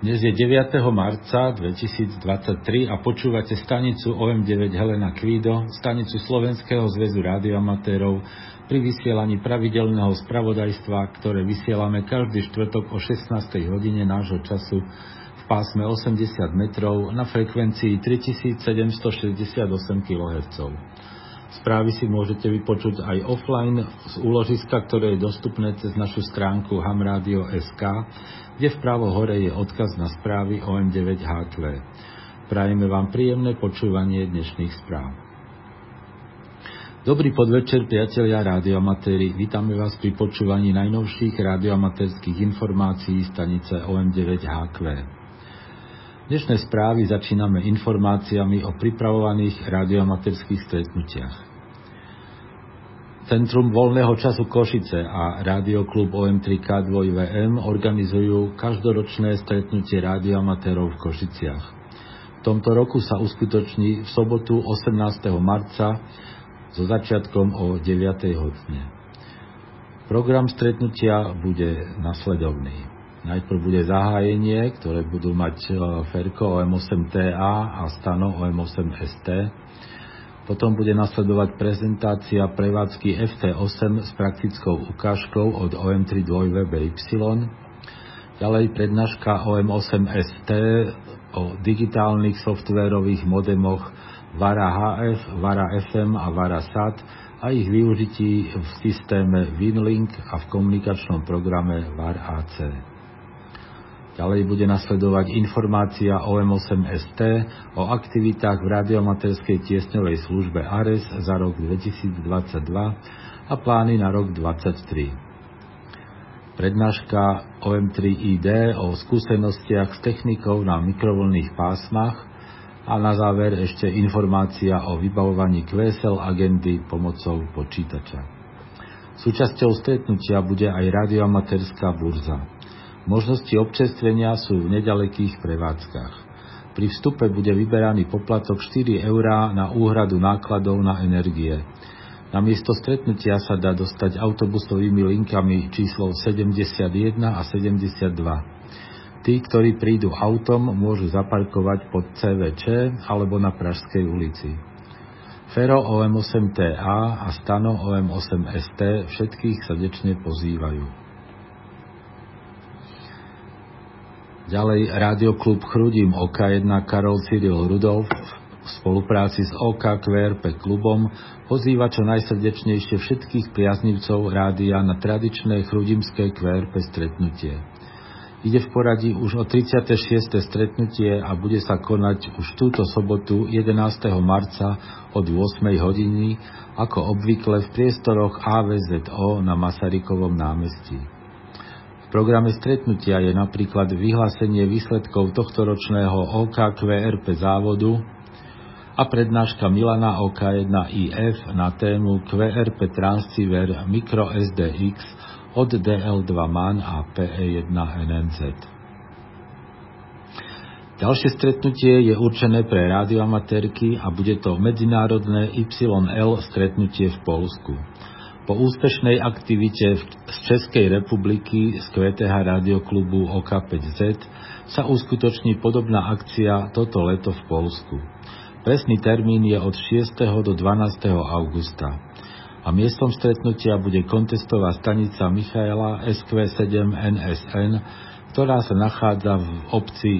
Dnes je 9. marca 2023 a počúvate stanicu OM9 Helena Kvído, stanicu Slovenského zväzu rádioamatérov pri vysielaní pravidelného spravodajstva, ktoré vysielame každý štvrtok o 16. hodine nášho času v pásme 80 metrov na frekvencii 3768 kHz. Správy si môžete vypočuť aj offline z úložiska, ktoré je dostupné cez našu stránku hamradio.sk kde vpravo hore je odkaz na správy OM9HQ. Prajeme vám príjemné počúvanie dnešných správ. Dobrý podvečer, priatelia rádioamatéri. Vítame vás pri počúvaní najnovších rádioamatérských informácií stanice OM9HQ. Dnešné správy začíname informáciami o pripravovaných rádioamatérských stretnutiach. Centrum voľného času Košice a Rádioklub OM3K2VM organizujú každoročné stretnutie rádioamatérov v Košiciach. V tomto roku sa uskutoční v sobotu 18. marca so začiatkom o 9. hodine. Program stretnutia bude nasledovný. Najprv bude zahájenie, ktoré budú mať e, Ferko OM8TA a Stano OM8ST potom bude nasledovať prezentácia prevádzky FT8 s praktickou ukážkou od OM3 2VBY. Ďalej prednáška OM8ST o digitálnych softvérových modemoch VARA HF, VARA FM a VARA SAT a ich využití v systéme WinLink a v komunikačnom programe VAR AC. Ďalej bude nasledovať informácia OM8ST o aktivitách v radiomaterskej tiesňovej službe ARES za rok 2022 a plány na rok 2023. Prednáška OM3ID o skúsenostiach s technikou na mikrovoľných pásmach a na záver ešte informácia o vybavovaní QSL agendy pomocou počítača. Súčasťou stretnutia bude aj radioamatérská burza. Možnosti občerstvenia sú v nedalekých prevádzkach. Pri vstupe bude vyberaný poplatok 4 eurá na úhradu nákladov na energie. Na miesto stretnutia sa dá dostať autobusovými linkami číslo 71 a 72. Tí, ktorí prídu autom, môžu zaparkovať pod CVČ alebo na Pražskej ulici. Fero OM8TA a Stano OM8ST všetkých srdečne pozývajú. Ďalej Rádioklub Chrudim OK1 Karol Cyril Rudolf v spolupráci s OK QRP klubom pozýva čo najsrdečnejšie všetkých priaznivcov rádia na tradičné chrudimské QRP stretnutie. Ide v poradí už o 36. stretnutie a bude sa konať už túto sobotu 11. marca od 8. hodiny ako obvykle v priestoroch AVZO na Masarykovom námestí programe stretnutia je napríklad vyhlásenie výsledkov tohtoročného OKQRP závodu a prednáška Milana OK1IF na tému QRP Transceiver Micro SDX od DL2 MAN a PE1NNZ. Ďalšie stretnutie je určené pre rádioamatérky a bude to medzinárodné YL stretnutie v Polsku. Po úspešnej aktivite z Českej republiky z QTH radioklubu OK5Z sa uskutoční podobná akcia toto leto v Polsku. Presný termín je od 6. do 12. augusta a miestom stretnutia bude kontestová stanica Michaela SQ7NSN, ktorá sa nachádza v obci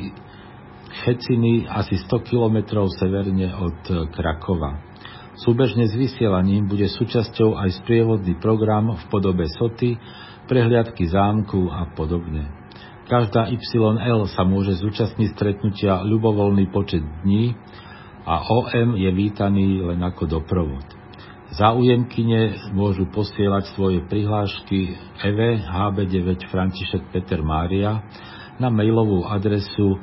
Checiny asi 100 km severne od Krakova. Súbežne s vysielaním bude súčasťou aj sprievodný program v podobe soty, prehliadky zámku a podobne. Každá YL sa môže zúčastniť stretnutia ľubovoľný počet dní a OM je vítaný len ako doprovod. Záujemkyne môžu posielať svoje prihlášky EVE HB9 František Peter Mária na mailovú adresu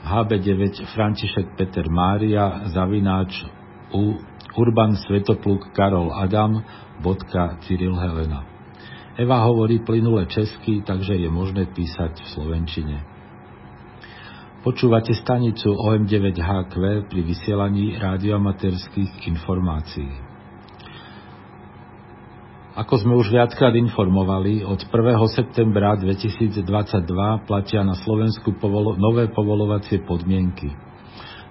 hb9 František Peter Mária zavináč u Urban Svetopluk Karol Adam bodka Cyril Helena. Eva hovorí plynule česky, takže je možné písať v slovenčine. Počúvate stanicu OM9HQ pri vysielaní rádioamatérských informácií. Ako sme už viackrát informovali, od 1. septembra 2022 platia na Slovensku povolo- nové povolovacie podmienky.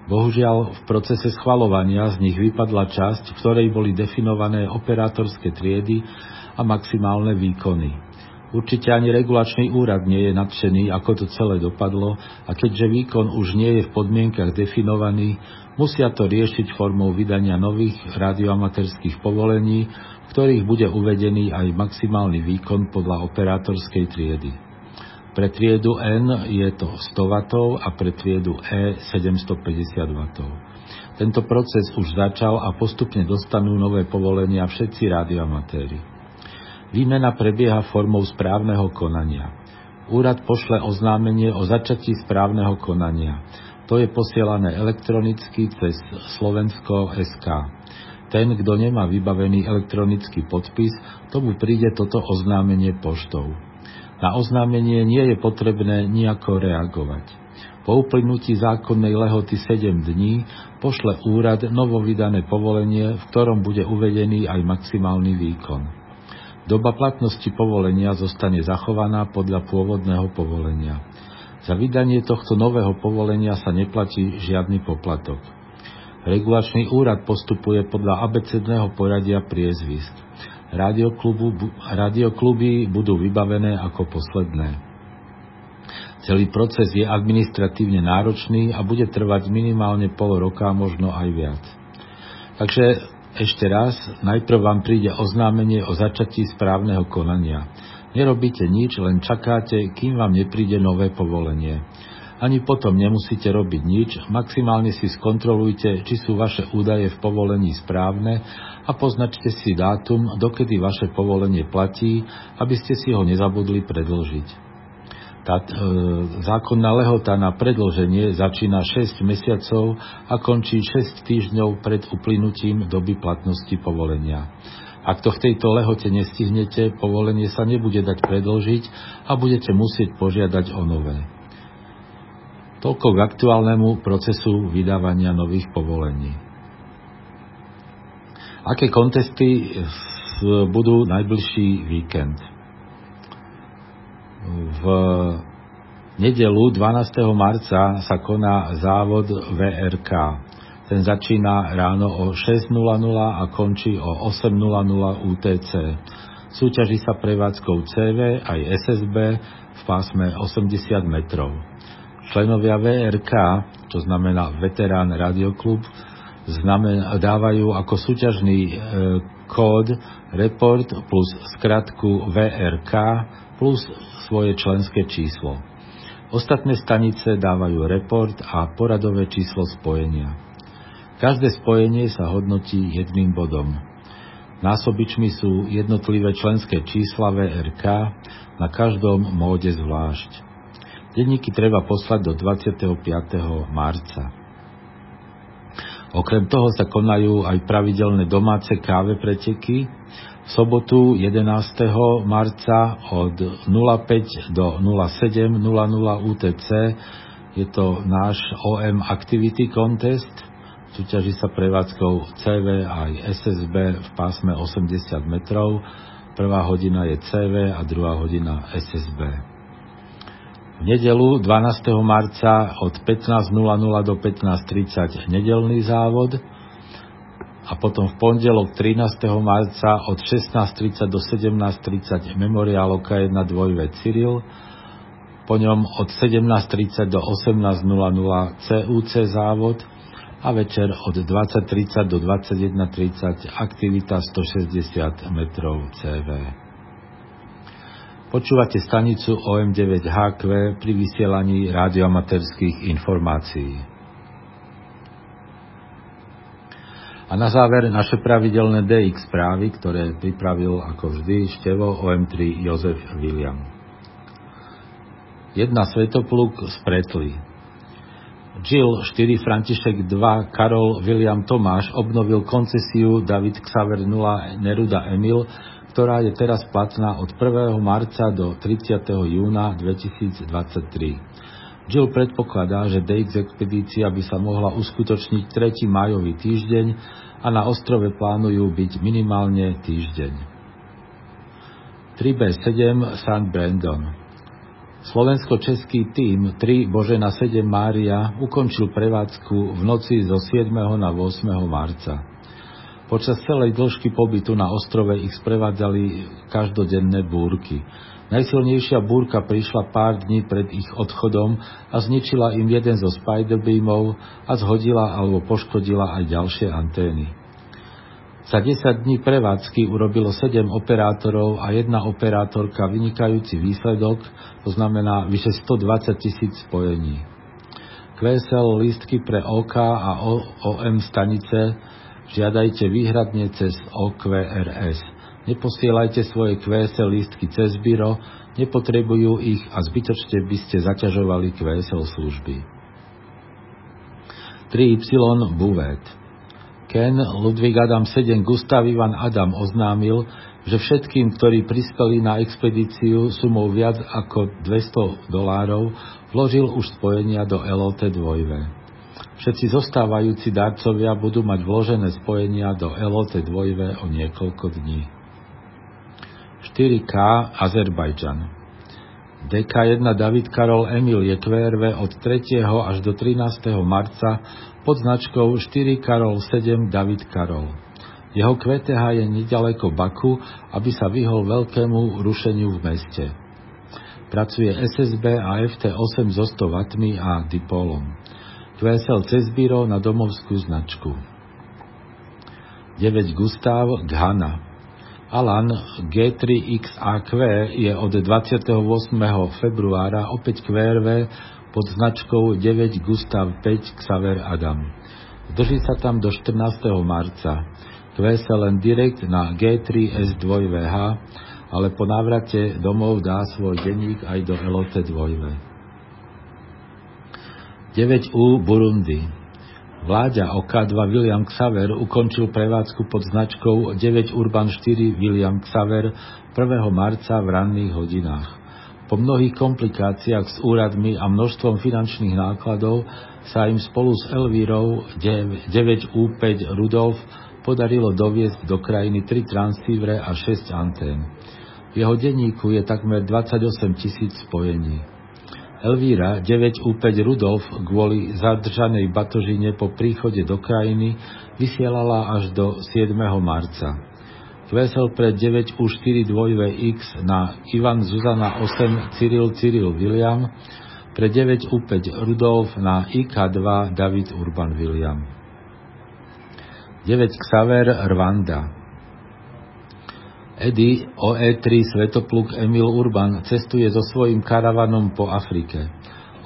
Bohužiaľ, v procese schvalovania z nich vypadla časť, v ktorej boli definované operátorské triedy a maximálne výkony. Určite ani regulačný úrad nie je nadšený, ako to celé dopadlo a keďže výkon už nie je v podmienkach definovaný, musia to riešiť formou vydania nových radioamatérských povolení, ktorých bude uvedený aj maximálny výkon podľa operátorskej triedy. Pre triedu N je to 100 W a pre triedu E 750 W. Tento proces už začal a postupne dostanú nové povolenia všetci radioamatéri. Výmena prebieha formou správneho konania. Úrad pošle oznámenie o začatí správneho konania. To je posielané elektronicky cez Slovensko SK. Ten, kto nemá vybavený elektronický podpis, tomu príde toto oznámenie poštou. Na oznámenie nie je potrebné nejako reagovať. Po uplynutí zákonnej lehoty 7 dní pošle úrad novovydané povolenie, v ktorom bude uvedený aj maximálny výkon. Doba platnosti povolenia zostane zachovaná podľa pôvodného povolenia. Za vydanie tohto nového povolenia sa neplatí žiadny poplatok. Regulačný úrad postupuje podľa abecedného poradia priezvisk. Radiokluby budú vybavené ako posledné. Celý proces je administratívne náročný a bude trvať minimálne pol roka, možno aj viac. Takže ešte raz, najprv vám príde oznámenie o začatí správneho konania. Nerobíte nič, len čakáte, kým vám nepríde nové povolenie. Ani potom nemusíte robiť nič, maximálne si skontrolujte, či sú vaše údaje v povolení správne a poznačte si dátum, dokedy vaše povolenie platí, aby ste si ho nezabudli predlžiť. Tá e, zákonná lehota na predlženie začína 6 mesiacov a končí 6 týždňov pred uplynutím doby platnosti povolenia. Ak to v tejto lehote nestihnete, povolenie sa nebude dať predlžiť a budete musieť požiadať o nové. Toľko k aktuálnemu procesu vydávania nových povolení. Aké kontesty budú najbližší víkend? V nedelu 12. marca sa koná závod VRK. Ten začína ráno o 6.00 a končí o 8.00 UTC. Súťaží sa prevádzkou CV aj SSB v pásme 80 metrov. Členovia VRK, to znamená Veterán Radioklub, znamen, dávajú ako súťažný e, kód report plus skratku VRK plus svoje členské číslo. Ostatné stanice dávajú report a poradové číslo spojenia. Každé spojenie sa hodnotí jedným bodom. Násobičmi sú jednotlivé členské čísla VRK na každom móde zvlášť. Denníky treba poslať do 25. marca. Okrem toho sa konajú aj pravidelné domáce káve preteky. V sobotu 11. marca od 05 do 07.00 UTC je to náš OM Activity Contest. Súťaží sa prevádzkou CV aj SSB v pásme 80 metrov. Prvá hodina je CV a druhá hodina SSB. V nedelu 12. marca od 15.00 do 15.30 nedelný závod a potom v pondelok 13. marca od 16.30 do 17.30 memoriál OK1 dvojve Cyril, po ňom od 17.30 do 18.00 CUC závod a večer od 20.30 do 21.30 aktivita 160 metrov CV. Počúvate stanicu OM9HQ pri vysielaní radioamatérských informácií. A na záver naše pravidelné DX správy, ktoré pripravil ako vždy števo OM3 Jozef William. Jedna Svetopluk z Pretly. Jill 4 František 2 Karol William Tomáš obnovil koncesiu David Xaver 0 Neruda Emil ktorá je teraz platná od 1. marca do 30. júna 2023. Jill predpokladá, že DX expedícia by sa mohla uskutočniť 3. majový týždeň a na ostrove plánujú byť minimálne týždeň. 3B7 St. Brandon. Slovensko-český tým 3 Božena 7 Mária ukončil prevádzku v noci zo 7. na 8. marca. Počas celej dĺžky pobytu na ostrove ich sprevádzali každodenné búrky. Najsilnejšia búrka prišla pár dní pred ich odchodom a zničila im jeden zo spiderbeamov a zhodila alebo poškodila aj ďalšie antény. Za 10 dní prevádzky urobilo 7 operátorov a jedna operátorka vynikajúci výsledok, to znamená vyše 120 tisíc spojení. QSL lístky pre OK a OM stanice žiadajte výhradne cez OQRS. Neposielajte svoje QSL lístky cez byro, nepotrebujú ich a zbytočne by ste zaťažovali QSL služby. 3Y Buvet Ken Ludwig Adam 7 Gustav Ivan Adam oznámil, že všetkým, ktorí prispeli na expedíciu sumou viac ako 200 dolárov, vložil už spojenia do LOT 2 Všetci zostávajúci darcovia budú mať vložené spojenia do LOT 2 o niekoľko dní. 4K Azerbajdžan DK1 David Karol Emil je QRV od 3. až do 13. marca pod značkou 4 Karol 7 David Karol. Jeho QTH je nedaleko Baku, aby sa vyhol veľkému rušeniu v meste. Pracuje SSB a FT8 so 100 W a dipolom. QSL cez Biro na domovskú značku. 9 Gustav Ghana Alan G3XAQ je od 28. februára opäť QRV pod značkou 9 Gustav 5 Xaver Adam. Drží sa tam do 14. marca. QSL len direkt na G3S2VH, ale po návrate domov dá svoj denník aj do LOT 2 9U Burundi. Vláďa OK2 William Xaver ukončil prevádzku pod značkou 9 Urban 4 William Xaver 1. marca v ranných hodinách. Po mnohých komplikáciách s úradmi a množstvom finančných nákladov sa im spolu s Elvírou 9U5 Rudolf podarilo doviesť do krajiny 3 transcívre a 6 antén. V jeho denníku je takmer 28 tisíc spojení. Elvíra 9U5 Rudolf kvôli zadržanej batožine po príchode do krajiny vysielala až do 7. marca. Kvesel pre 9U4 2X na Ivan Zuzana 8 Cyril Cyril William, pre 9U5 Rudolf na IK2 David Urban William. 9 Xaver Rwanda Edy OE3 Svetopluk Emil Urban cestuje so svojím karavanom po Afrike.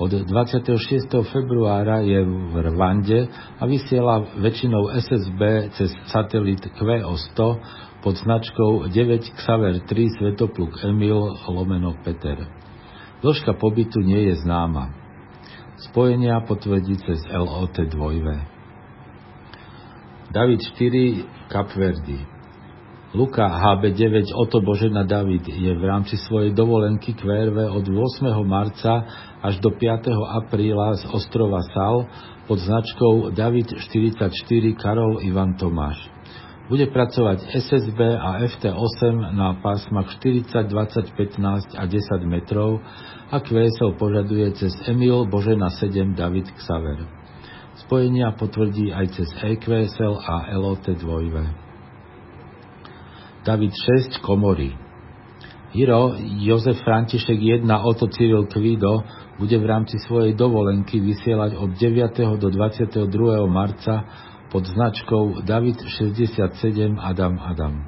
Od 26. februára je v Rwande a vysiela väčšinou SSB cez satelit QO100 pod značkou 9 Xaver 3 Svetopluk Emil lomeno Peter. Dĺžka pobytu nie je známa. Spojenia potvrdí cez LOT 2. David 4 Kapverdy Luka HB9 Oto Božena David je v rámci svojej dovolenky QRV od 8. marca až do 5. apríla z ostrova Sal pod značkou David 44 Karol Ivan Tomáš. Bude pracovať SSB a FT8 na pásmach 40, 20, 15 a 10 metrov a QSL požaduje cez Emil Božena 7 David Xaver. Spojenia potvrdí aj cez EQSL a LOT 2. David 6 komory. Hiro Jozef František 1 Oto Cyril Kvido bude v rámci svojej dovolenky vysielať od 9. do 22. marca pod značkou David 67 Adam Adam.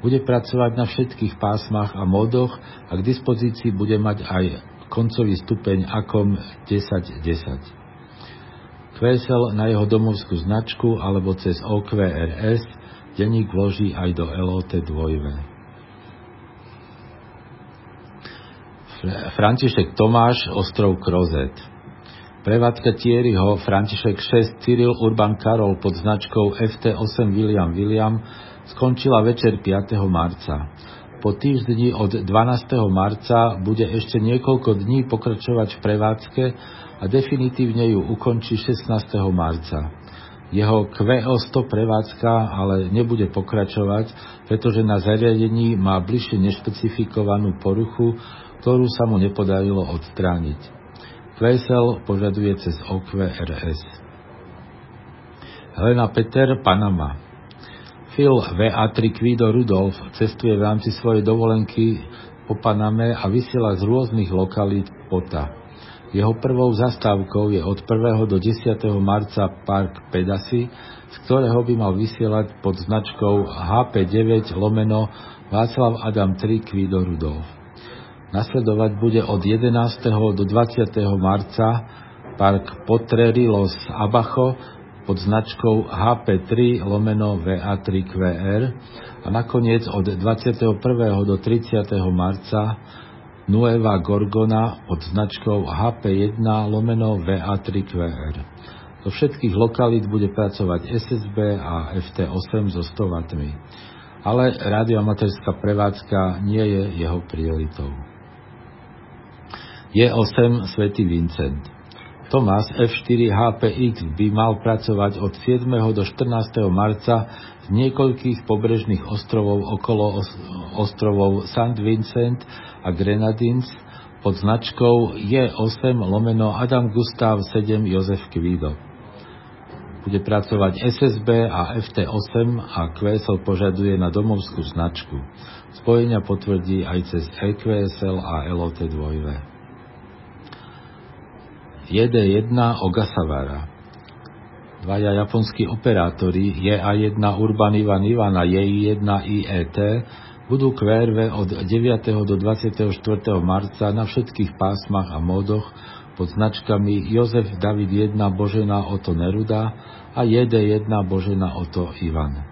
Bude pracovať na všetkých pásmach a módoch a k dispozícii bude mať aj koncový stupeň ACOM 1010. Kvesel na jeho domovskú značku alebo cez OQRS denník vloží aj do LOT 2. František Tomáš, ostrov Krozet. Prevádzka Thierryho František 6 Cyril Urban Karol pod značkou FT8 William William skončila večer 5. marca. Po týždni od 12. marca bude ešte niekoľko dní pokračovať v prevádzke a definitívne ju ukončí 16. marca. Jeho QO100 prevádzka ale nebude pokračovať, pretože na zariadení má bližšie nešpecifikovanú poruchu, ktorú sa mu nepodarilo odstrániť. QSL požaduje cez OQRS. Helena Peter, Panama Phil VA3 Quido Rudolf cestuje v rámci svojej dovolenky po Paname a vysiela z rôznych lokalít pota. Jeho prvou zastávkou je od 1. do 10. marca Park Pedasy, z ktorého by mal vysielať pod značkou HP9 lomeno Václav Adam 3 Kvido Rudolf. Nasledovať bude od 11. do 20. marca Park Potreri Los Abajo pod značkou HP3 lomeno VA3 QR a nakoniec od 21. do 30. marca Nueva Gorgona pod značkou HP1 lomeno VA3QR. Do všetkých lokalít bude pracovať SSB a FT8 so 100 W. Ale radioamatérská prevádzka nie je jeho prioritou. Je8 Svetý Vincent. Tomás F4 HPX by mal pracovať od 7. do 14. marca z niekoľkých pobrežných ostrovov okolo ostrovov St. Vincent a Grenadines pod značkou J8 lomeno Adam Gustav 7 Jozef Kvido. Bude pracovať SSB a FT8 a QSL požaduje na domovskú značku. Spojenia potvrdí aj cez EQSL a LOT2. JD1 Ogasawara Dvaja japonskí operátori JA1 Urban Ivan Ivan a JI1 IET budú QRV od 9. do 24. marca na všetkých pásmach a módoch pod značkami Jozef David 1 Božena Oto Neruda a JD1 Božena Oto Ivan.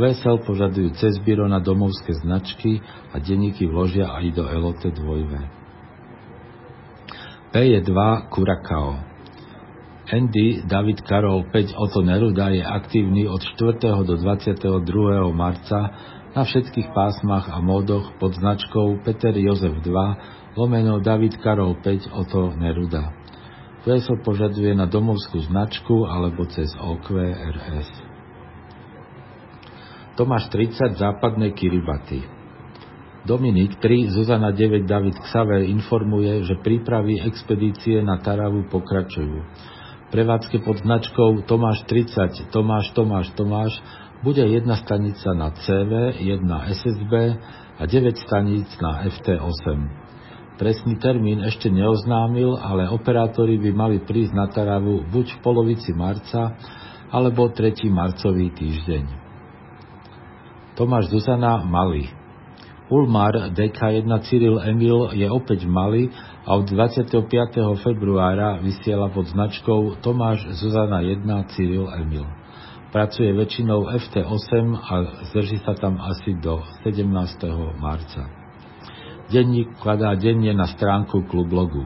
QSL požadujú cez biro na domovské značky a denníky vložia aj do Elote 2. P2 Kurakao Andy David Karol 5 Oto Neruda je aktívny od 4. do 22. marca na všetkých pásmach a módoch pod značkou Peter Jozef 2 lomeno David Karol 5 Oto Neruda. QSO požaduje na domovskú značku alebo cez OQRS. Tomáš 30 západné Kiribaty Dominik 3 Zuzana 9 David Xaver informuje, že prípravy expedície na Taravu pokračujú. Prevádzke pod značkou Tomáš 30 Tomáš Tomáš Tomáš bude jedna stanica na CV, jedna SSB a 9 staníc na FT8. Presný termín ešte neoznámil, ale operátori by mali prísť na Taravu buď v polovici marca, alebo 3. marcový týždeň. Tomáš Zuzana Mali Ulmar DK1 Cyril Emil je opäť v Mali a od 25. februára vysiela pod značkou Tomáš Zuzana 1 Cyril Emil pracuje väčšinou FT8 a zdrží sa tam asi do 17. marca. Denník kladá denne na stránku klublogu.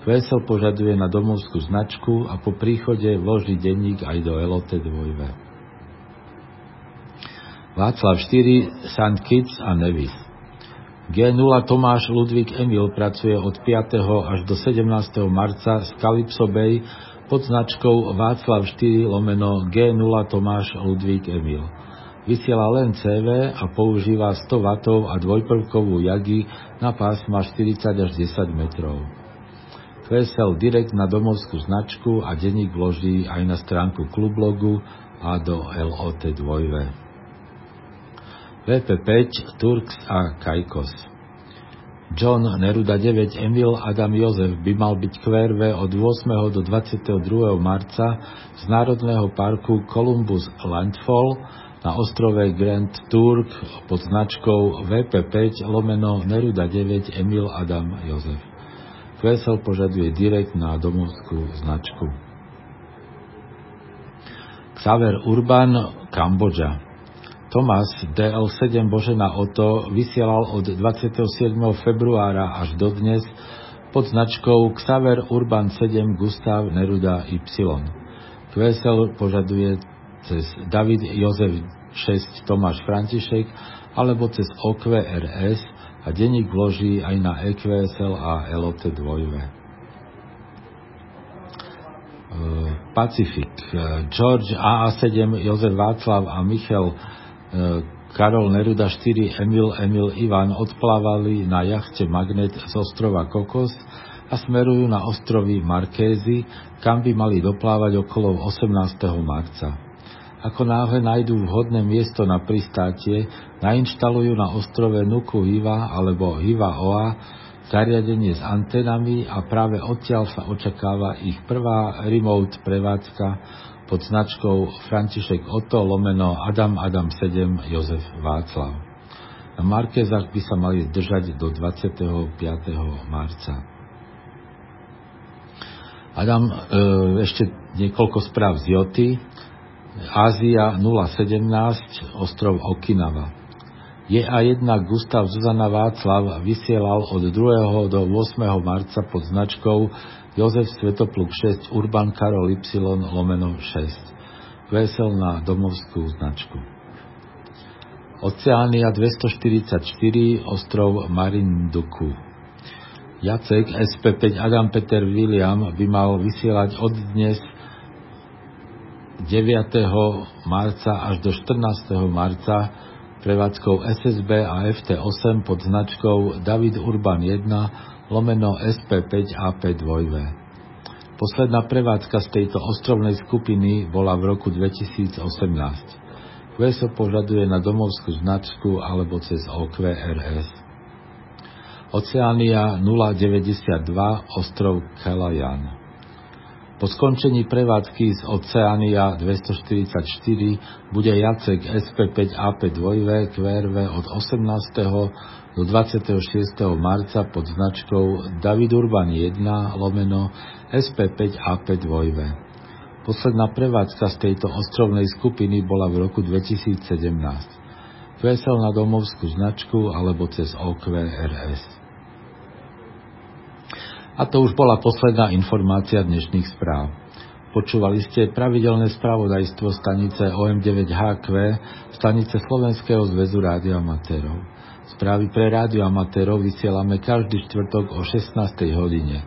Kvesel požaduje na domovskú značku a po príchode vloží denník aj do LOT 2. Václav 4, St. Kitts a Nevis. G0 Tomáš Ludvík Emil pracuje od 5. až do 17. marca z Calypso Bay pod značkou Václav 4 lomeno G0 Tomáš Ludvík Emil. Vysiela len CV a používa 100 W a dvojprvkovú jagi na pásma 40 až 10 metrov. QSL direkt na domovskú značku a denník vloží aj na stránku klublogu a do LOT 2. VP5, Turks a Kajkos. John Neruda 9 Emil Adam Jozef by mal byť QRV od 8. do 22. marca z Národného parku Columbus Landfall na ostrove Grand Turk pod značkou VP5 lomeno Neruda 9 Emil Adam Jozef. QSL požaduje direkt na domovskú značku. Xaver Urban, Kambodža. Tomás DL7 Božena Oto vysielal od 27. februára až do dnes pod značkou Xaver Urban 7 Gustav Neruda Y. QSL požaduje cez David Jozef 6 Tomáš František alebo cez OQRS a denník vloží aj na EQSL a LOT 2. Pacific. George AA7, Jozef Václav a Michal Karol Neruda 4, Emil, Emil Ivan odplávali na jachte Magnet z ostrova Kokos a smerujú na ostrovy Markézy, kam by mali doplávať okolo 18. marca. Ako náhle nájdú vhodné miesto na pristátie, nainštalujú na ostrove Nuku Hiva alebo Hiva Oa zariadenie s antenami a práve odtiaľ sa očakáva ich prvá remote prevádzka pod značkou František Otto lomeno Adam Adam 7 Jozef Václav. Na Markézach by sa mali zdržať do 25. marca. Adam, e, ešte niekoľko správ z Joty. Ázia 017, ostrov Okinawa. JA1 Gustav Zuzana Václav vysielal od 2. do 8. marca pod značkou Jozef Svetopluk 6, Urban Karol Y, lomeno 6. Vesel na domovskú značku. Oceánia 244, ostrov Marinduku. Jacek SP5 Adam Peter William by mal vysielať od dnes 9. marca až do 14. marca prevádzkou SSB a FT8 pod značkou David Urban 1 lomeno SP5AP2. Posledná prevádzka z tejto ostrovnej skupiny bola v roku 2018. QSO požaduje na domovskú značku alebo cez OQRS. Oceánia 092 ostrov Kalajan. Po skončení prevádzky z Oceánia 244 bude Jacek SP5AP2 QRV od 18 do 26. marca pod značkou David Urban 1 lomeno SP5AP2. Posledná prevádzka z tejto ostrovnej skupiny bola v roku 2017. Vesel na domovskú značku alebo cez OQRS. A to už bola posledná informácia dnešných správ. Počúvali ste pravidelné spravodajstvo stanice OM9HQ, stanice Slovenského zväzu rádioamatérov. Správy pre rádio amatérov vysielame každý štvrtok o 16. hodine.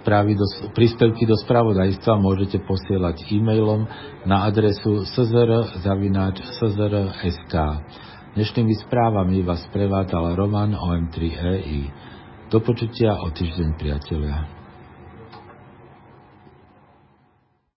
Správy do, príspevky do spravodajstva môžete posielať e-mailom na adresu szr.sk. Dnešnými správami vás prevádzal Roman OM3EI. Do počutia o týždeň, priatelia.